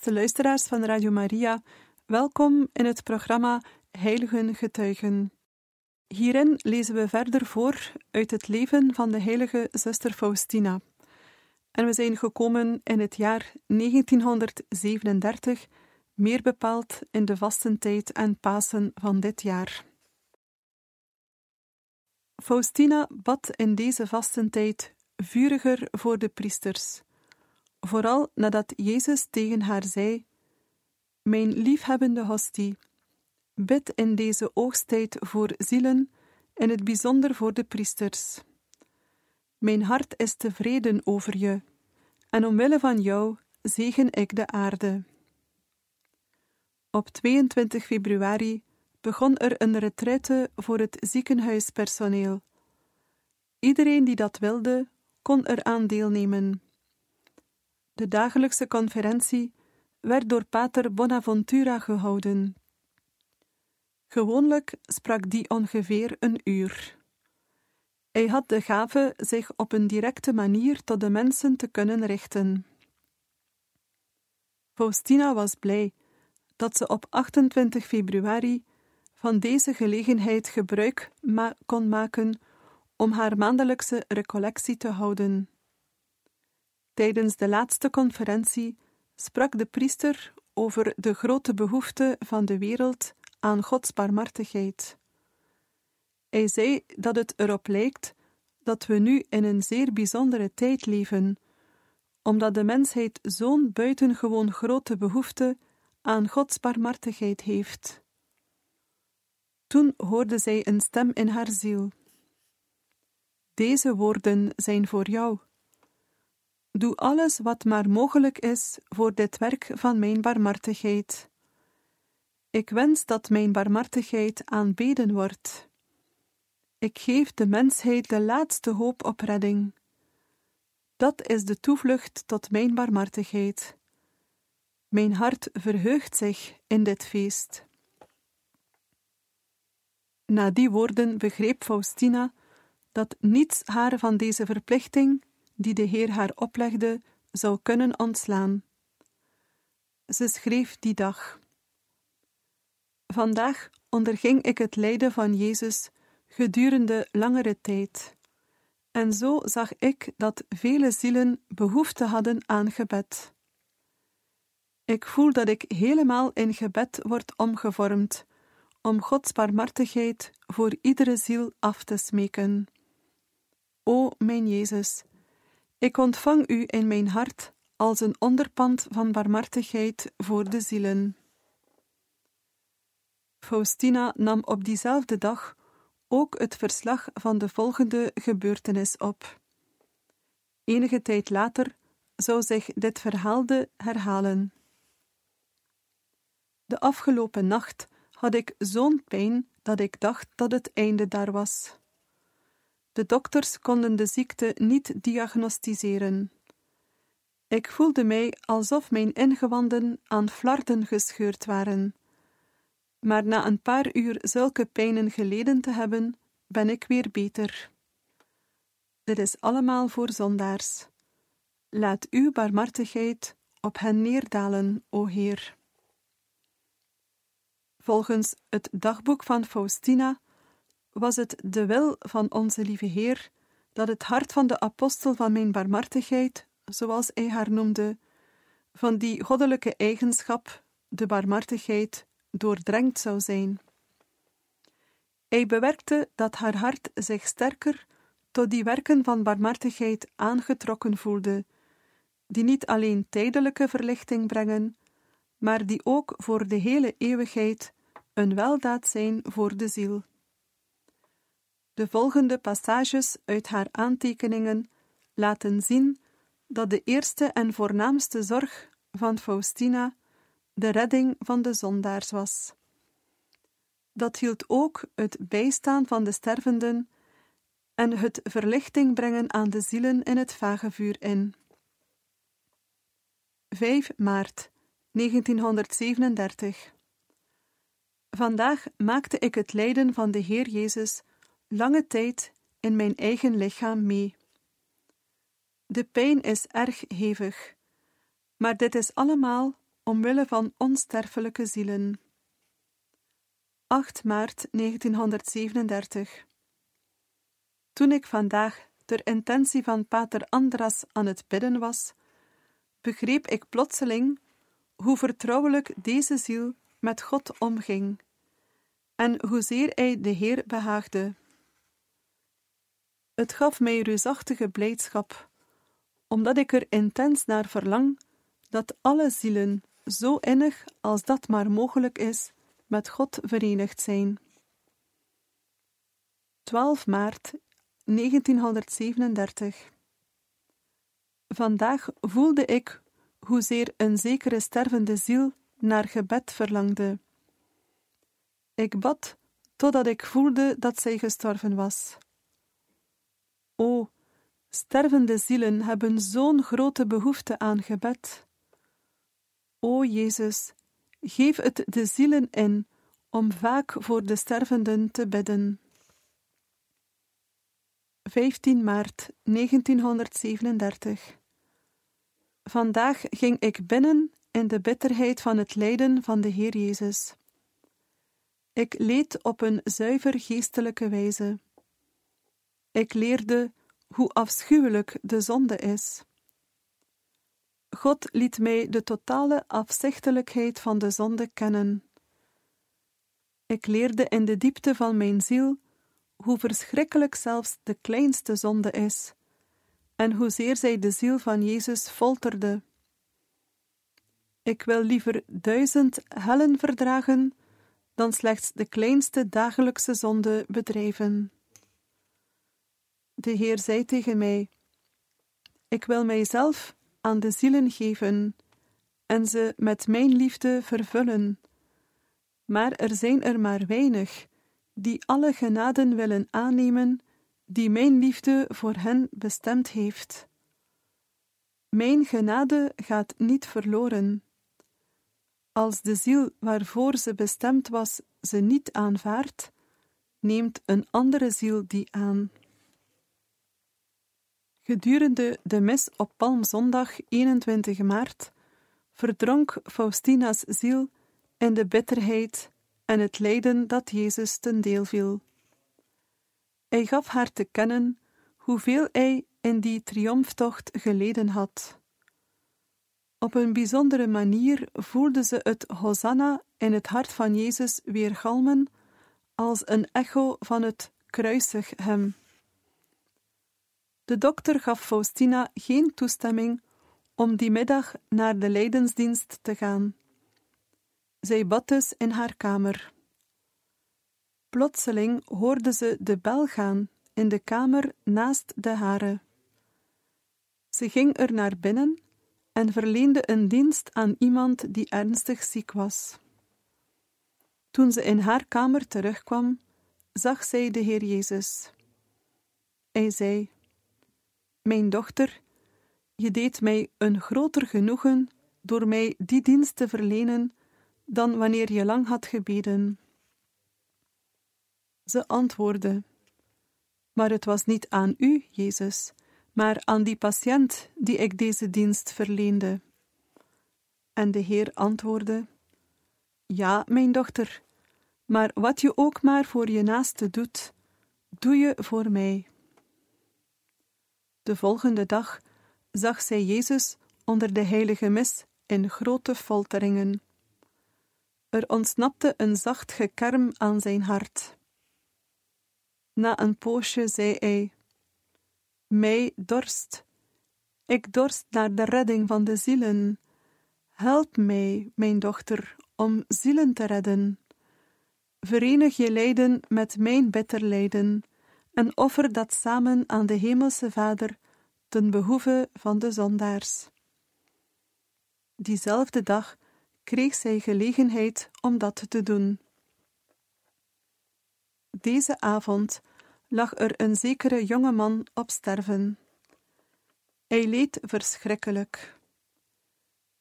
Beste luisteraars van Radio Maria, welkom in het programma Heiligen Getuigen. Hierin lezen we verder voor uit het leven van de heilige zuster Faustina. En we zijn gekomen in het jaar 1937, meer bepaald in de vastentijd en Pasen van dit jaar. Faustina bad in deze vastentijd vuriger voor de priesters vooral nadat Jezus tegen haar zei: Mijn liefhebbende hostie, bid in deze oogsttijd voor zielen, in het bijzonder voor de priesters. Mijn hart is tevreden over je, en omwille van jou zegen ik de aarde. Op 22 februari begon er een retraite voor het ziekenhuispersoneel. Iedereen die dat wilde, kon eraan deelnemen. De dagelijkse conferentie werd door Pater Bonaventura gehouden. Gewoonlijk sprak die ongeveer een uur. Hij had de gave zich op een directe manier tot de mensen te kunnen richten. Faustina was blij dat ze op 28 februari van deze gelegenheid gebruik kon maken om haar maandelijkse recollectie te houden. Tijdens de laatste conferentie sprak de priester over de grote behoefte van de wereld aan Gods barmhartigheid. Hij zei dat het erop lijkt dat we nu in een zeer bijzondere tijd leven, omdat de mensheid zo'n buitengewoon grote behoefte aan Gods barmhartigheid heeft. Toen hoorde zij een stem in haar ziel. Deze woorden zijn voor jou. Doe alles wat maar mogelijk is voor dit werk van mijn barmhartigheid. Ik wens dat mijn barmhartigheid aanbeden wordt. Ik geef de mensheid de laatste hoop op redding. Dat is de toevlucht tot mijn barmhartigheid. Mijn hart verheugt zich in dit feest. Na die woorden begreep Faustina dat niets haar van deze verplichting die de Heer haar oplegde, zou kunnen ontslaan. Ze schreef die dag: Vandaag onderging ik het lijden van Jezus gedurende langere tijd. En zo zag ik dat vele zielen behoefte hadden aan gebed. Ik voel dat ik helemaal in gebed word omgevormd, om Gods barmhartigheid voor iedere ziel af te smeken. O mijn Jezus, ik ontvang u in mijn hart als een onderpand van barmhartigheid voor de zielen. Faustina nam op diezelfde dag ook het verslag van de volgende gebeurtenis op. Enige tijd later zou zich dit verhaalde herhalen. De afgelopen nacht had ik zo'n pijn dat ik dacht dat het einde daar was. De dokters konden de ziekte niet diagnosticeren. Ik voelde mij alsof mijn ingewanden aan flarden gescheurd waren. Maar na een paar uur zulke pijnen geleden te hebben, ben ik weer beter. Dit is allemaal voor zondaars. Laat uw barmhartigheid op hen neerdalen, o Heer. Volgens het dagboek van Faustina was het de wil van onze lieve Heer dat het hart van de apostel van mijn barmhartigheid, zoals hij haar noemde, van die goddelijke eigenschap, de barmhartigheid, doordrenkt zou zijn. Hij bewerkte dat haar hart zich sterker tot die werken van barmhartigheid aangetrokken voelde, die niet alleen tijdelijke verlichting brengen, maar die ook voor de hele eeuwigheid een weldaad zijn voor de ziel. De volgende passages uit haar aantekeningen laten zien dat de eerste en voornaamste zorg van Faustina de redding van de zondaars was. Dat hield ook het bijstaan van de stervenden en het verlichting brengen aan de zielen in het vagevuur in. 5 maart 1937 Vandaag maakte ik het lijden van de Heer Jezus lange tijd in mijn eigen lichaam mee. De pijn is erg hevig, maar dit is allemaal omwille van onsterfelijke zielen. 8 maart 1937 Toen ik vandaag ter intentie van pater Andras aan het bidden was, begreep ik plotseling hoe vertrouwelijk deze ziel met God omging en hoezeer hij de Heer behaagde. Het gaf mij reusachtige blijdschap, omdat ik er intens naar verlang dat alle zielen, zo innig als dat maar mogelijk is, met God verenigd zijn. 12 maart 1937 Vandaag voelde ik hoezeer een zekere stervende ziel naar gebed verlangde. Ik bad totdat ik voelde dat zij gestorven was. O, stervende zielen hebben zo'n grote behoefte aan gebed. O Jezus, geef het de zielen in om vaak voor de stervenden te bidden. 15 maart 1937 Vandaag ging ik binnen in de bitterheid van het lijden van de Heer Jezus. Ik leed op een zuiver geestelijke wijze. Ik leerde hoe afschuwelijk de zonde is. God liet mij de totale afzichtelijkheid van de zonde kennen. Ik leerde in de diepte van mijn ziel hoe verschrikkelijk zelfs de kleinste zonde is en hoezeer zij de ziel van Jezus folterde. Ik wil liever duizend hellen verdragen dan slechts de kleinste dagelijkse zonde bedrijven. De Heer zei tegen mij: Ik wil mijzelf aan de zielen geven en ze met mijn liefde vervullen. Maar er zijn er maar weinig die alle genaden willen aannemen die mijn liefde voor hen bestemd heeft. Mijn genade gaat niet verloren. Als de ziel waarvoor ze bestemd was ze niet aanvaardt, neemt een andere ziel die aan. Gedurende de mis op Palmzondag 21 maart verdronk Faustina's ziel in de bitterheid en het lijden dat Jezus ten deel viel. Hij gaf haar te kennen hoeveel hij in die triomftocht geleden had. Op een bijzondere manier voelde ze het Hosanna in het hart van Jezus weergalmen als een echo van het kruisig hem. De dokter gaf Faustina geen toestemming om die middag naar de lijdensdienst te gaan. Zij bad dus in haar kamer. Plotseling hoorde ze de bel gaan in de kamer naast de hare. Ze ging er naar binnen en verleende een dienst aan iemand die ernstig ziek was. Toen ze in haar kamer terugkwam, zag zij de Heer Jezus. Hij zei: Mijn dochter, je deed mij een groter genoegen door mij die dienst te verlenen dan wanneer je lang had gebeden. Ze antwoordde: Maar het was niet aan u, Jezus, maar aan die patiënt die ik deze dienst verleende. En de Heer antwoordde: Ja, mijn dochter, maar wat je ook maar voor je naaste doet, doe je voor mij. De volgende dag zag zij Jezus onder de heilige mis in grote folteringen. Er ontsnapte een zacht gekerm aan zijn hart. Na een poosje zei hij: Mij dorst. Ik dorst naar de redding van de zielen. Help mij, mijn dochter, om zielen te redden. Verenig je lijden met mijn bitter lijden, en offer dat samen aan de Hemelse Vader ten behoeve van de zondaars. Diezelfde dag kreeg zij gelegenheid om dat te doen. Deze avond lag er een zekere jonge man op sterven. Hij leed verschrikkelijk.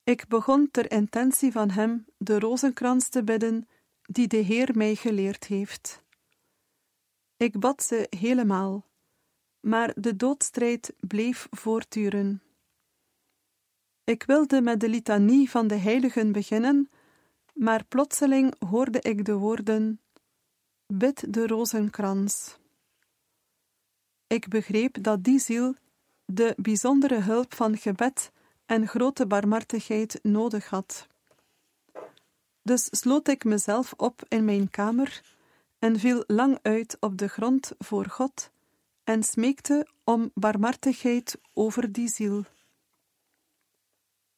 Ik begon ter intentie van hem de rozenkrans te bidden die de Heer mij geleerd heeft. Ik bad ze helemaal, maar de doodstrijd bleef voortduren. Ik wilde met de litanie van de heiligen beginnen, maar plotseling hoorde ik de woorden: Bid de rozenkrans. Ik begreep dat die ziel de bijzondere hulp van gebed en grote barmhartigheid nodig had. Dus sloot ik mezelf op in mijn kamer en viel lang uit op de grond voor God en smeekte om barmhartigheid over die ziel.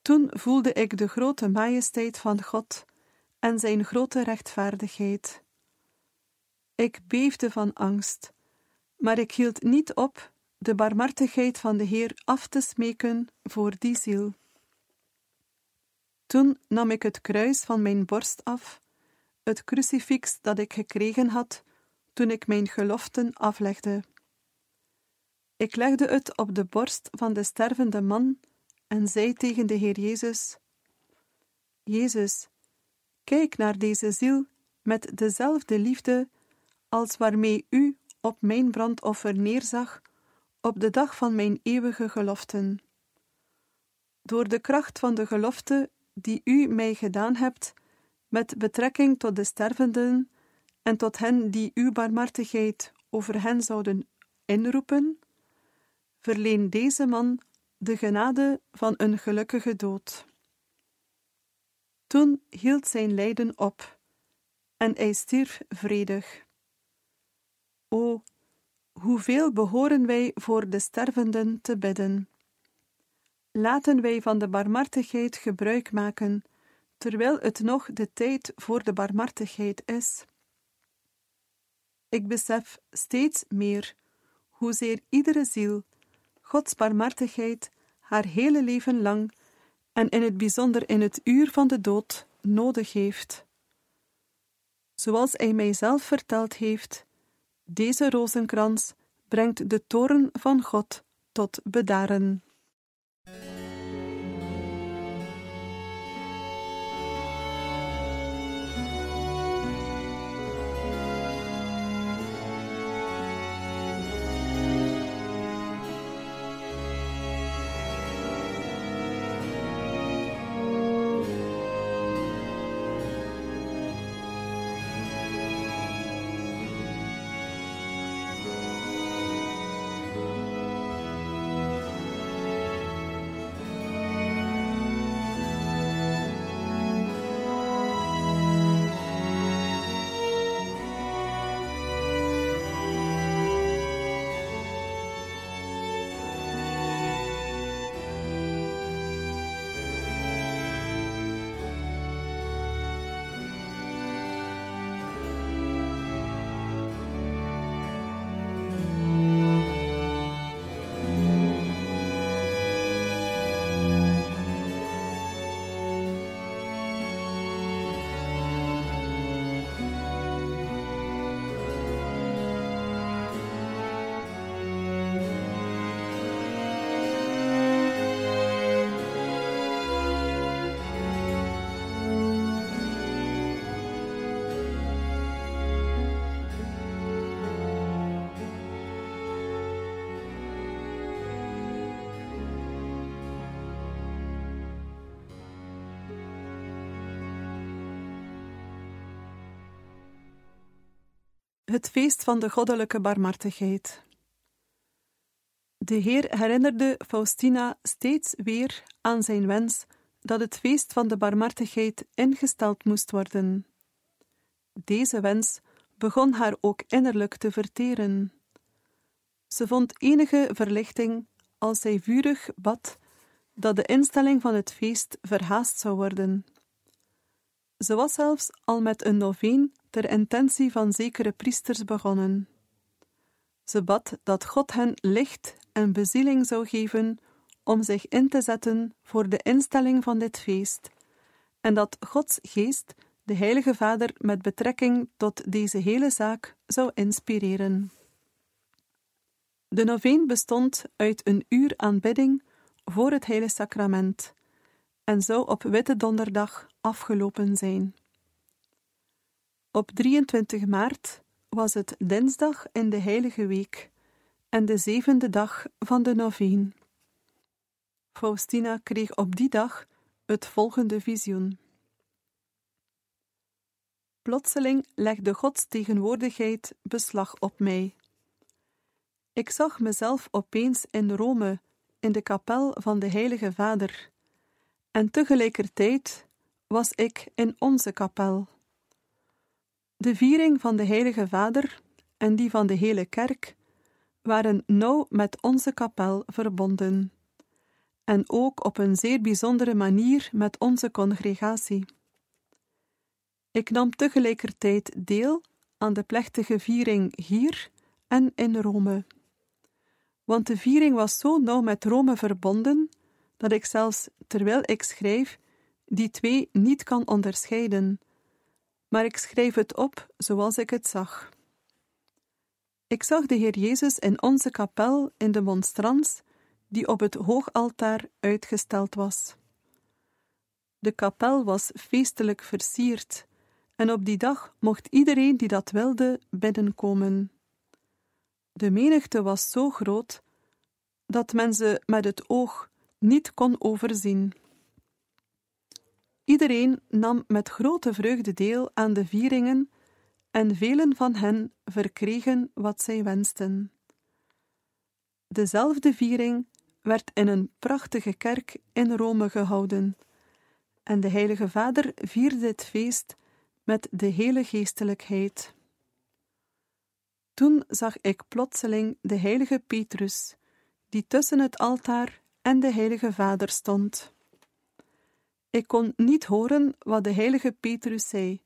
Toen voelde ik de grote majesteit van God en zijn grote rechtvaardigheid. Ik beefde van angst, maar ik hield niet op de barmhartigheid van de Heer af te smeken voor die ziel. Toen nam ik het kruis van mijn borst af, het crucifix dat ik gekregen had toen ik mijn geloften aflegde. Ik legde het op de borst van de stervende man en zei tegen de Heer Jezus: Jezus, kijk naar deze ziel met dezelfde liefde als waarmee U op mijn brandoffer neerzag op de dag van mijn eeuwige geloften. Door de kracht van de gelofte die U mij gedaan hebt, met betrekking tot de stervenden en tot hen die uw barmhartigheid over hen zouden inroepen, verleen deze man de genade van een gelukkige dood. Toen hield zijn lijden op en hij stierf vredig. O, hoeveel behoren wij voor de stervenden te bidden. Laten wij van de barmhartigheid gebruik maken, terwijl het nog de tijd voor de barmhartigheid is. Ik besef steeds meer hoezeer iedere ziel Gods barmhartigheid haar hele leven lang en in het bijzonder in het uur van de dood nodig heeft. Zoals hij mijzelf verteld heeft, deze rozenkrans brengt de toren van God tot bedaren. Het feest van de goddelijke barmhartigheid. De Heer herinnerde Faustina steeds weer aan zijn wens dat het feest van de barmhartigheid ingesteld moest worden. Deze wens begon haar ook innerlijk te verteren. Ze vond enige verlichting als zij vurig bad dat de instelling van het feest verhaast zou worden. Ze was zelfs al met een noveen ter intentie van zekere priesters begonnen. Ze bad dat God hen licht en bezieling zou geven om zich in te zetten voor de instelling van dit feest, en dat Gods geest de Heilige Vader met betrekking tot deze hele zaak zou inspireren. De noveen bestond uit een uur aanbidding voor het Heilige Sacrament en zou op Witte Donderdag afgelopen zijn. Op 23 maart was het dinsdag in de Heilige Week en de zevende dag van de noveen. Faustina kreeg op die dag het volgende visioen. Plotseling legde Gods tegenwoordigheid beslag op mij. Ik zag mezelf opeens in Rome, in de kapel van de Heilige Vader, en tegelijkertijd was ik in onze kapel. De viering van de Heilige Vader en die van de hele kerk waren nauw met onze kapel verbonden, en ook op een zeer bijzondere manier met onze congregatie. Ik nam tegelijkertijd deel aan de plechtige viering hier en in Rome. Want de viering was zo nauw met Rome verbonden dat ik zelfs terwijl ik schrijf die twee niet kan onderscheiden, maar ik schrijf het op zoals ik het zag. Ik zag de Heer Jezus in onze kapel in de monstrans die op het hoogaltaar uitgesteld was. De kapel was feestelijk versierd en op die dag mocht iedereen die dat wilde binnenkomen. De menigte was zo groot dat men ze met het oog niet kon overzien. Iedereen nam met grote vreugde deel aan de vieringen en velen van hen verkregen wat zij wensten. Dezelfde viering werd in een prachtige kerk in Rome gehouden, en de Heilige Vader vierde dit feest met de hele geestelijkheid. Toen zag ik plotseling de heilige Petrus, die tussen het altaar en de heilige Vader stond. Ik kon niet horen wat de heilige Petrus zei,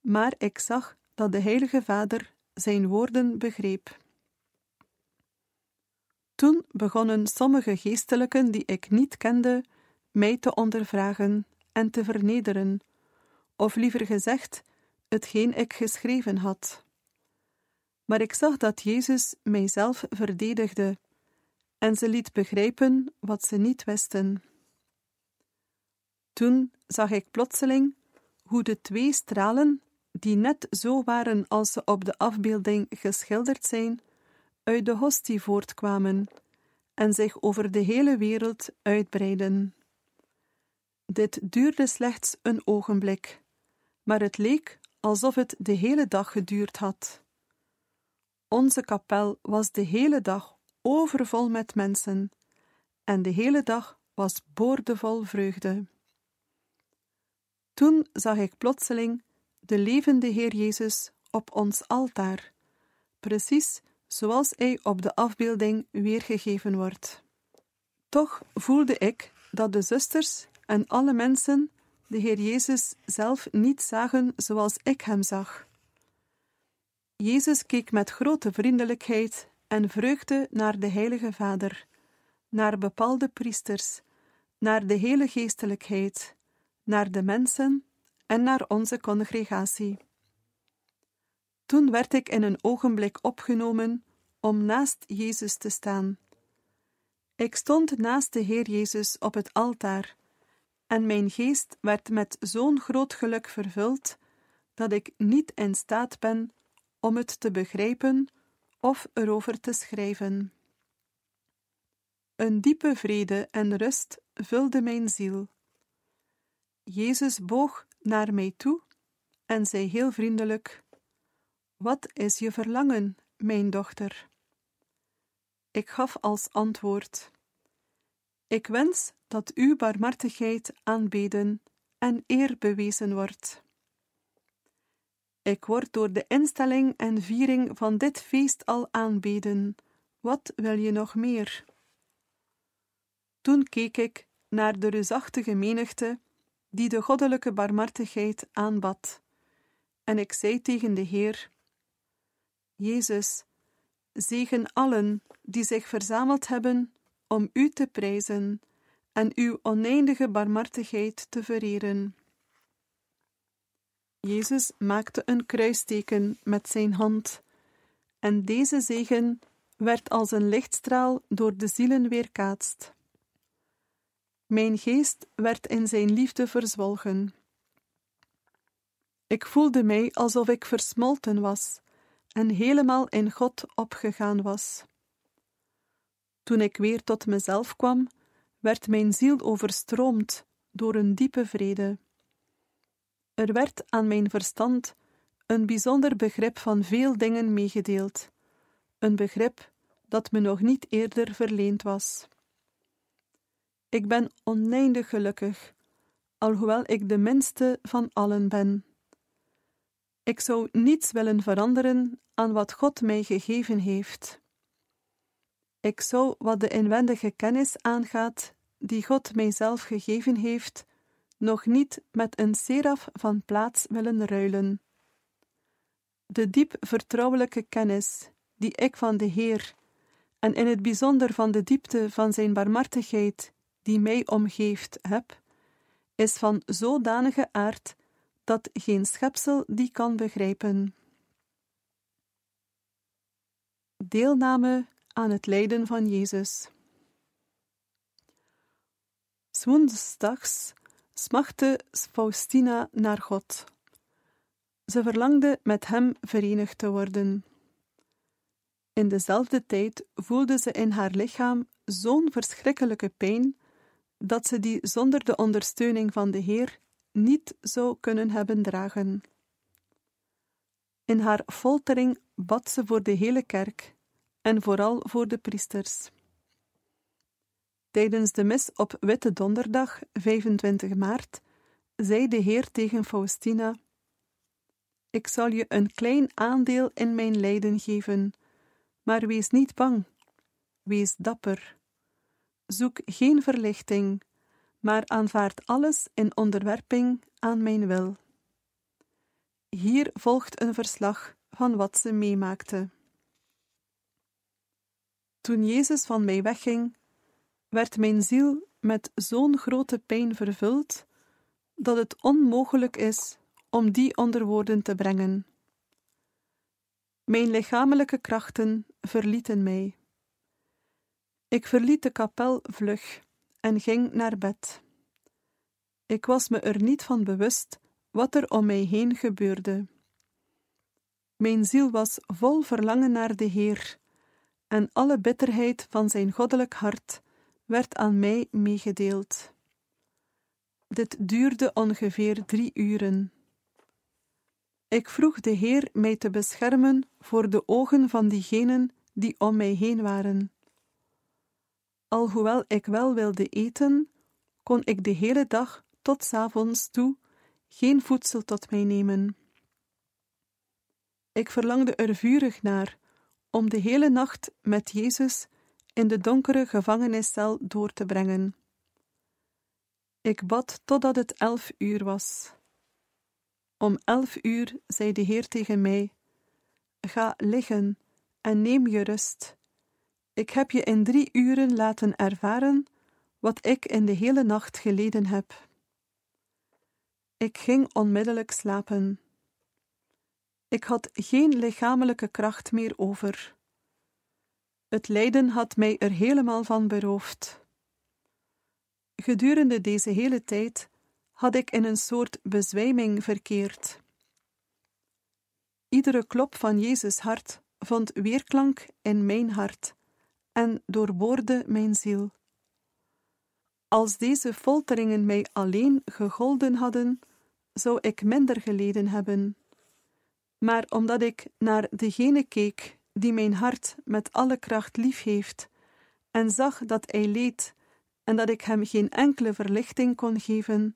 maar ik zag dat de heilige Vader zijn woorden begreep. Toen begonnen sommige geestelijken die ik niet kende, mij te ondervragen en te vernederen, of liever gezegd, hetgeen ik geschreven had. Maar ik zag dat Jezus mijzelf verdedigde en ze liet begrijpen wat ze niet wisten. Toen zag ik plotseling hoe de twee stralen, die net zo waren als ze op de afbeelding geschilderd zijn, uit de hostie voortkwamen en zich over de hele wereld uitbreiden. Dit duurde slechts een ogenblik, maar het leek alsof het de hele dag geduurd had. Onze kapel was de hele dag overvol met mensen, en de hele dag was boordevol vreugde. Toen zag ik plotseling de levende Heer Jezus op ons altaar, precies zoals hij op de afbeelding weergegeven wordt. Toch voelde ik dat de zusters en alle mensen de Heer Jezus zelf niet zagen zoals ik hem zag. Jezus keek met grote vriendelijkheid en vreugde naar de Heilige Vader, naar bepaalde priesters, naar de hele geestelijkheid, naar de mensen en naar onze congregatie. Toen werd ik in een ogenblik opgenomen om naast Jezus te staan. Ik stond naast de Heer Jezus op het altaar, en mijn geest werd met zo'n groot geluk vervuld dat ik niet in staat ben om het te begrijpen of erover te schrijven. Een diepe vrede en rust vulde mijn ziel. Jezus boog naar mij toe en zei heel vriendelijk: Wat is je verlangen, mijn dochter? Ik gaf als antwoord: Ik wens dat uw barmhartigheid aanbeden en eer bewezen wordt. Ik word door de instelling en viering van dit feest al aanbeden. Wat wil je nog meer? Toen keek ik naar de reusachtige menigte die de goddelijke barmhartigheid aanbad, en ik zei tegen de Heer: Jezus, Zegen allen die zich verzameld hebben om u te prijzen en uw oneindige barmhartigheid te vereren. Jezus maakte een kruisteken met zijn hand, en deze zegen werd als een lichtstraal door de zielen weerkaatst. Mijn geest werd in zijn liefde verzwolgen. Ik voelde mij alsof ik versmolten was en helemaal in God opgegaan was. Toen ik weer tot mezelf kwam, werd mijn ziel overstroomd door een diepe vrede. Er werd aan mijn verstand een bijzonder begrip van veel dingen meegedeeld, een begrip dat me nog niet eerder verleend was. Ik ben oneindig gelukkig, alhoewel ik de minste van allen ben. Ik zou niets willen veranderen aan wat God mij gegeven heeft. Ik zou wat de inwendige kennis aangaat, die God mijzelf gegeven heeft, nog niet met een seraf van plaats willen ruilen. De diep vertrouwelijke kennis die ik van de Heer, en in het bijzonder van de diepte van zijn barmhartigheid die mij omgeeft heb, is van zodanige aard dat geen schepsel die kan begrijpen. Deelname aan het lijden van Jezus. Woensdags smachtte Faustina naar God. Ze verlangde met hem verenigd te worden. In dezelfde tijd voelde ze in haar lichaam zo'n verschrikkelijke pijn dat ze die zonder de ondersteuning van de Heer niet zou kunnen hebben dragen. In haar foltering bad ze voor de hele kerk en vooral voor de priesters. Tijdens de mis op Witte Donderdag, 25 maart, zei de Heer tegen Faustina: Ik zal je een klein aandeel in mijn lijden geven, maar wees niet bang, wees dapper. Zoek geen verlichting, maar aanvaard alles in onderwerping aan mijn wil. Hier volgt een verslag van wat ze meemaakte. Toen Jezus van mij wegging, werd mijn ziel met zo'n grote pijn vervuld dat het onmogelijk is om die onder woorden te brengen. Mijn lichamelijke krachten verlieten mij. Ik verliet de kapel vlug en ging naar bed. Ik was me er niet van bewust wat er om mij heen gebeurde. Mijn ziel was vol verlangen naar de Heer, en alle bitterheid van zijn goddelijk hart werd aan mij meegedeeld. Dit duurde ongeveer drie uren. Ik vroeg de Heer mij te beschermen voor de ogen van diegenen die om mij heen waren. Alhoewel ik wel wilde eten, kon ik de hele dag tot s avonds toe geen voedsel tot mij nemen. Ik verlangde er vurig naar om de hele nacht met Jezus in de donkere gevangeniscel door te brengen. Ik bad totdat het elf uur was. Om elf uur zei de Heer tegen mij: Ga liggen en neem je rust. Ik heb je in drie uren laten ervaren wat ik in de hele nacht geleden heb. Ik ging onmiddellijk slapen. Ik had geen lichamelijke kracht meer over. Het lijden had mij er helemaal van beroofd. Gedurende deze hele tijd had ik in een soort bezwijming verkeerd. Iedere klop van Jezus hart vond weerklank in mijn hart en doorboorde mijn ziel. Als deze folteringen mij alleen gegolden hadden, zou ik minder geleden hebben. Maar omdat ik naar degene keek die mijn hart met alle kracht lief heeft, en zag dat hij leed en dat ik hem geen enkele verlichting kon geven,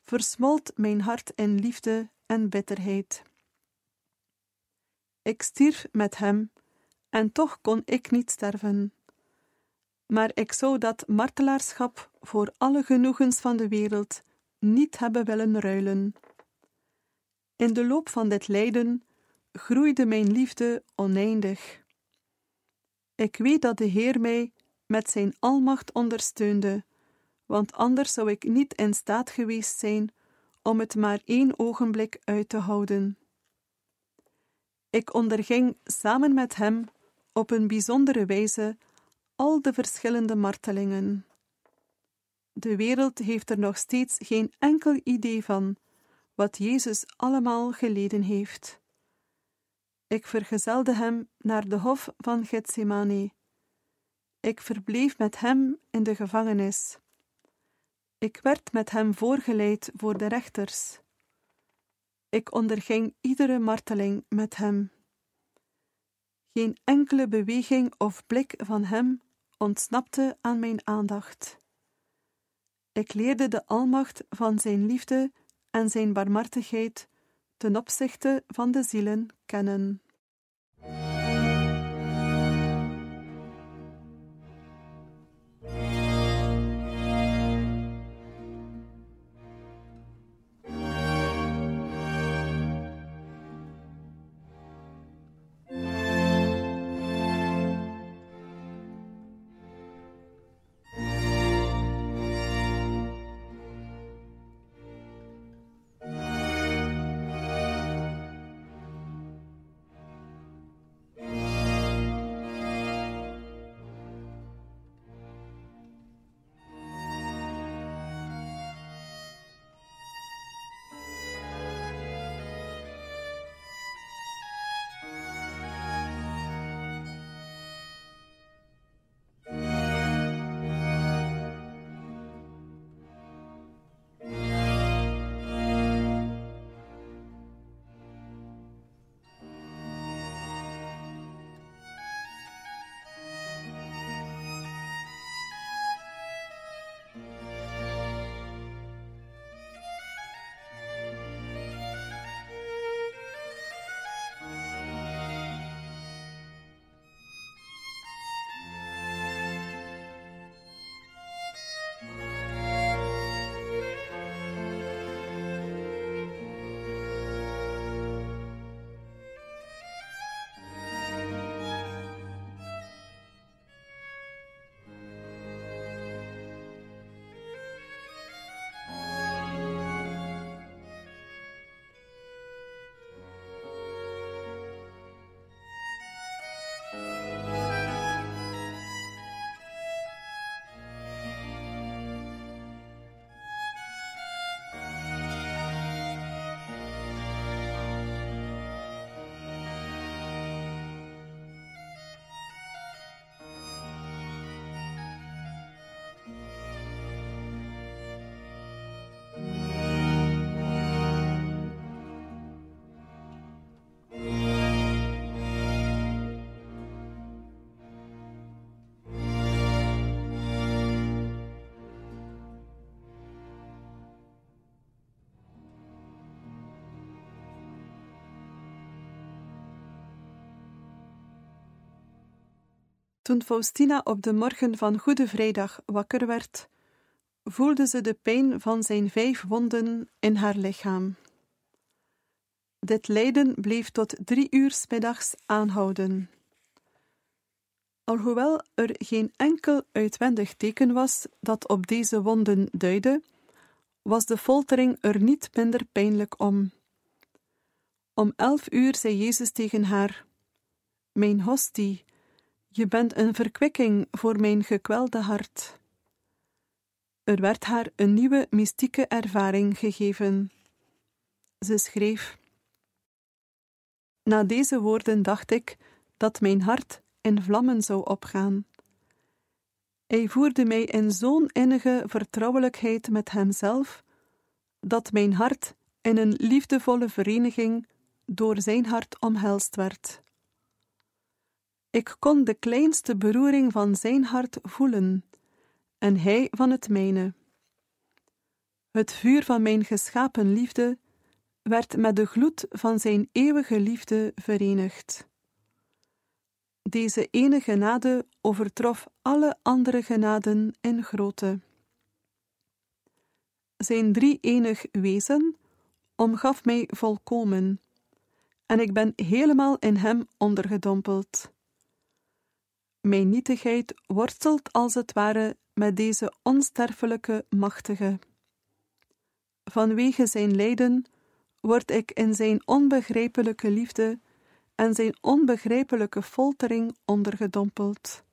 versmolt mijn hart in liefde en bitterheid. Ik stierf met hem, en toch kon ik niet sterven. Maar ik zou dat martelaarschap voor alle genoegens van de wereld niet hebben willen ruilen. In de loop van dit lijden groeide mijn liefde oneindig. Ik weet dat de Heer mij met zijn almacht ondersteunde, want anders zou ik niet in staat geweest zijn om het maar één ogenblik uit te houden. Ik onderging samen met hem op een bijzondere wijze al de verschillende martelingen. De wereld heeft er nog steeds geen enkel idee van wat Jezus allemaal geleden heeft. Ik vergezelde hem naar de hof van Gethsemane. Ik verbleef met hem in de gevangenis. Ik werd met hem voorgeleid voor de rechters. Ik onderging iedere marteling met hem. Geen enkele beweging of blik van hem ontsnapte aan mijn aandacht. Ik leerde de almacht van zijn liefde en zijn barmhartigheid ten opzichte van de zielen kennen. Toen Faustina op de morgen van Goede Vrijdag wakker werd, voelde ze de pijn van zijn vijf wonden in haar lichaam. Dit lijden bleef tot drie uur middags aanhouden. Alhoewel er geen enkel uitwendig teken was dat op deze wonden duidde, was de foltering er niet minder pijnlijk om. Om elf uur zei Jezus tegen haar: Mijn hostie, je bent een verkwikking voor mijn gekwelde hart. Er werd haar een nieuwe mystieke ervaring gegeven. Ze schreef: Na deze woorden dacht ik dat mijn hart in vlammen zou opgaan. Hij voerde mij in zo'n innige vertrouwelijkheid met hemzelf, dat mijn hart in een liefdevolle vereniging door zijn hart omhelst werd. Ik kon de kleinste beroering van zijn hart voelen, en hij van het mijne. Het vuur van mijn geschapen liefde werd met de gloed van zijn eeuwige liefde verenigd. Deze ene genade overtrof alle andere genaden in grootte. Zijn drie enig wezen omgaf mij volkomen, en ik ben helemaal in hem ondergedompeld. Mijn nietigheid worstelt als het ware met deze onsterfelijke machtige. Vanwege zijn lijden word ik in zijn onbegrijpelijke liefde en zijn onbegrijpelijke foltering ondergedompeld.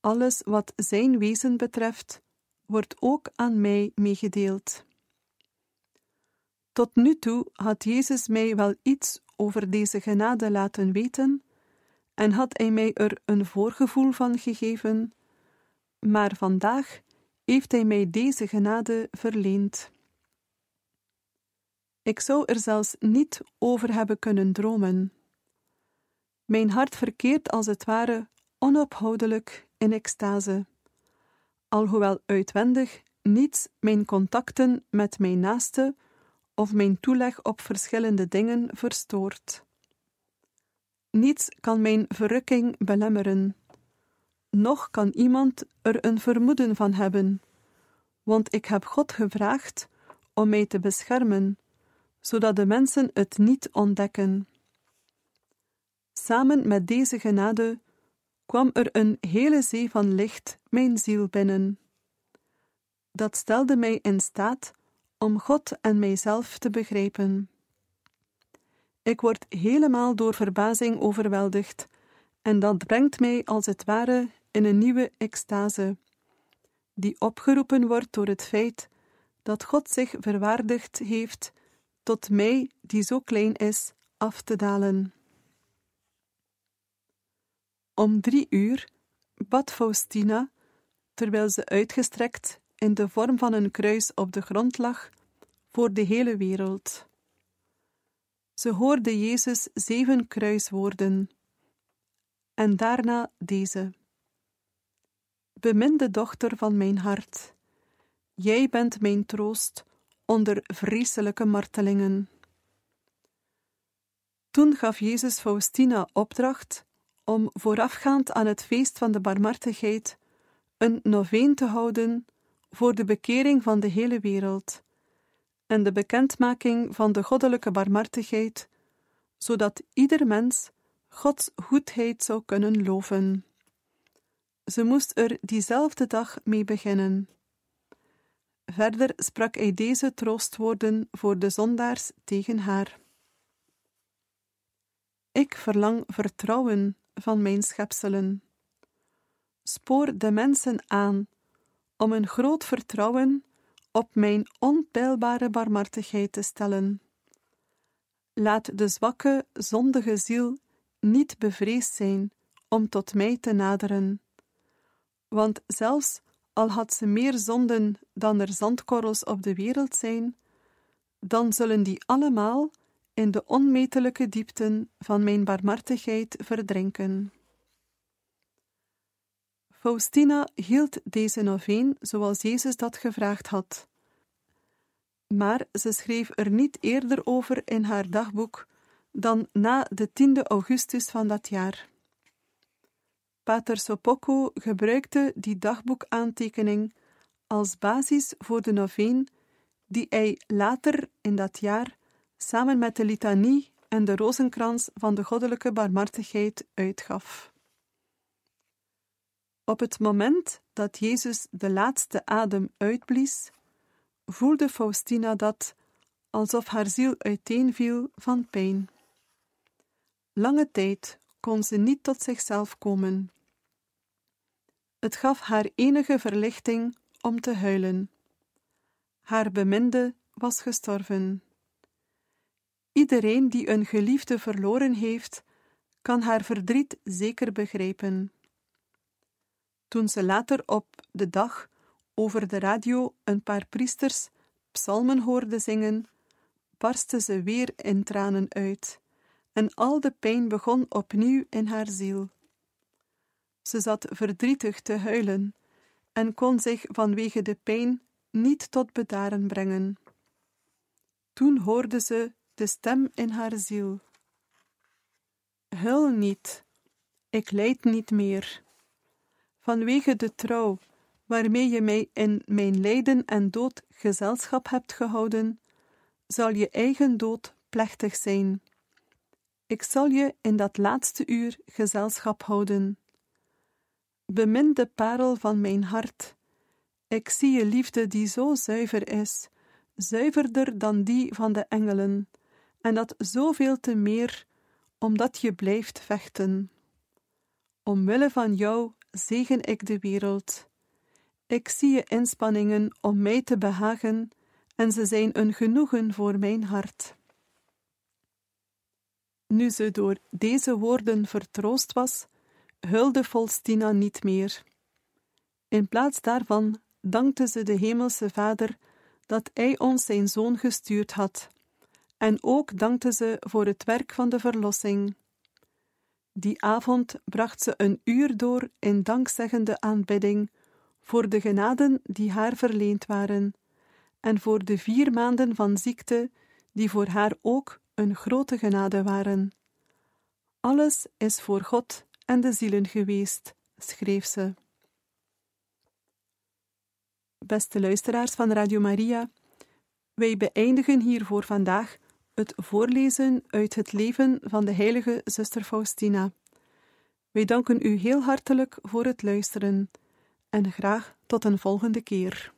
Alles wat zijn wezen betreft, wordt ook aan mij meegedeeld. Tot nu toe had Jezus mij wel iets over deze genade laten weten, en had hij mij er een voorgevoel van gegeven, maar vandaag heeft hij mij deze genade verleend. Ik zou er zelfs niet over hebben kunnen dromen. Mijn hart verkeert als het ware onophoudelijk in extase, alhoewel uitwendig niets mijn contacten met mijn naaste of mijn toeleg op verschillende dingen verstoort. Niets kan mijn verrukking belemmeren, noch kan iemand er een vermoeden van hebben, want ik heb God gevraagd om mij te beschermen, zodat de mensen het niet ontdekken. Samen met deze genade kwam er een hele zee van licht mijn ziel binnen. Dat stelde mij in staat om God en mijzelf te begrijpen. Ik word helemaal door verbazing overweldigd, en dat brengt mij als het ware in een nieuwe extase, die opgeroepen wordt door het feit dat God zich verwaardigd heeft tot mij, die zo klein is, af te dalen. Om drie uur bad Faustina, terwijl ze uitgestrekt in de vorm van een kruis op de grond lag, voor de hele wereld. Ze hoorde Jezus zeven kruiswoorden en daarna deze. Beminde dochter van mijn hart, jij bent mijn troost onder vreselijke martelingen. Toen gaf Jezus Faustina opdracht om voorafgaand aan het feest van de barmhartigheid een noveen te houden voor de bekering van de hele wereld en de bekendmaking van de goddelijke barmhartigheid, zodat ieder mens Gods goedheid zou kunnen loven. Ze moest er diezelfde dag mee beginnen. Verder sprak hij deze troostwoorden voor de zondaars tegen haar. Ik verlang vertrouwen van mijn schepselen. Spoor de mensen aan om een groot vertrouwen op mijn onpeilbare barmhartigheid te stellen. Laat de zwakke, zondige ziel niet bevreesd zijn om tot mij te naderen, want zelfs al had ze meer zonden dan er zandkorrels op de wereld zijn, dan zullen die allemaal in de onmetelijke diepten van mijn barmhartigheid verdrinken. Faustina hield deze noveen zoals Jezus dat gevraagd had. Maar ze schreef er niet eerder over in haar dagboek dan na de 10e augustus van dat jaar. Pater Sopoko gebruikte die dagboekaantekening als basis voor de noveen die hij later in dat jaar samen met de litanie en de rozenkrans van de goddelijke barmhartigheid uitgaf. Op het moment dat Jezus de laatste adem uitblies, voelde Faustina dat alsof haar ziel uiteenviel van pijn. Lange tijd kon ze niet tot zichzelf komen. Het gaf haar enige verlichting om te huilen. Haar beminde was gestorven. Iedereen die een geliefde verloren heeft, kan haar verdriet zeker begrijpen. Toen ze later op de dag over de radio een paar priesters psalmen hoorde zingen, barstte ze weer in tranen uit, en al de pijn begon opnieuw in haar ziel. Ze zat verdrietig te huilen en kon zich vanwege de pijn niet tot bedaren brengen. Toen hoorde ze de stem in haar ziel. Huil niet, ik lijd niet meer. Vanwege de trouw waarmee je mij in mijn lijden en dood gezelschap hebt gehouden, zal je eigen dood plechtig zijn. Ik zal je in dat laatste uur gezelschap houden. Bemin de parel van mijn hart. Ik zie je liefde die zo zuiver is, zuiverder dan die van de engelen, en dat zoveel te meer, omdat je blijft vechten. Omwille van jou zegen ik de wereld. Ik zie je inspanningen om mij te behagen, en ze zijn een genoegen voor mijn hart. Nu ze door deze woorden vertroost was, hulde Volstina niet meer. In plaats daarvan dankte ze de Hemelse Vader dat Hij ons zijn Zoon gestuurd had, en ook dankte ze voor het werk van de verlossing. Die avond bracht ze een uur door in dankzeggende aanbidding voor de genaden die haar verleend waren, en voor de vier maanden van ziekte die voor haar ook een grote genade waren. Alles is voor God en de zielen geweest, schreef ze. Beste luisteraars van Radio Maria, wij beëindigen hier voor vandaag het voorlezen uit het leven van de heilige zuster Faustina. Wij danken u heel hartelijk voor het luisteren en graag tot een volgende keer.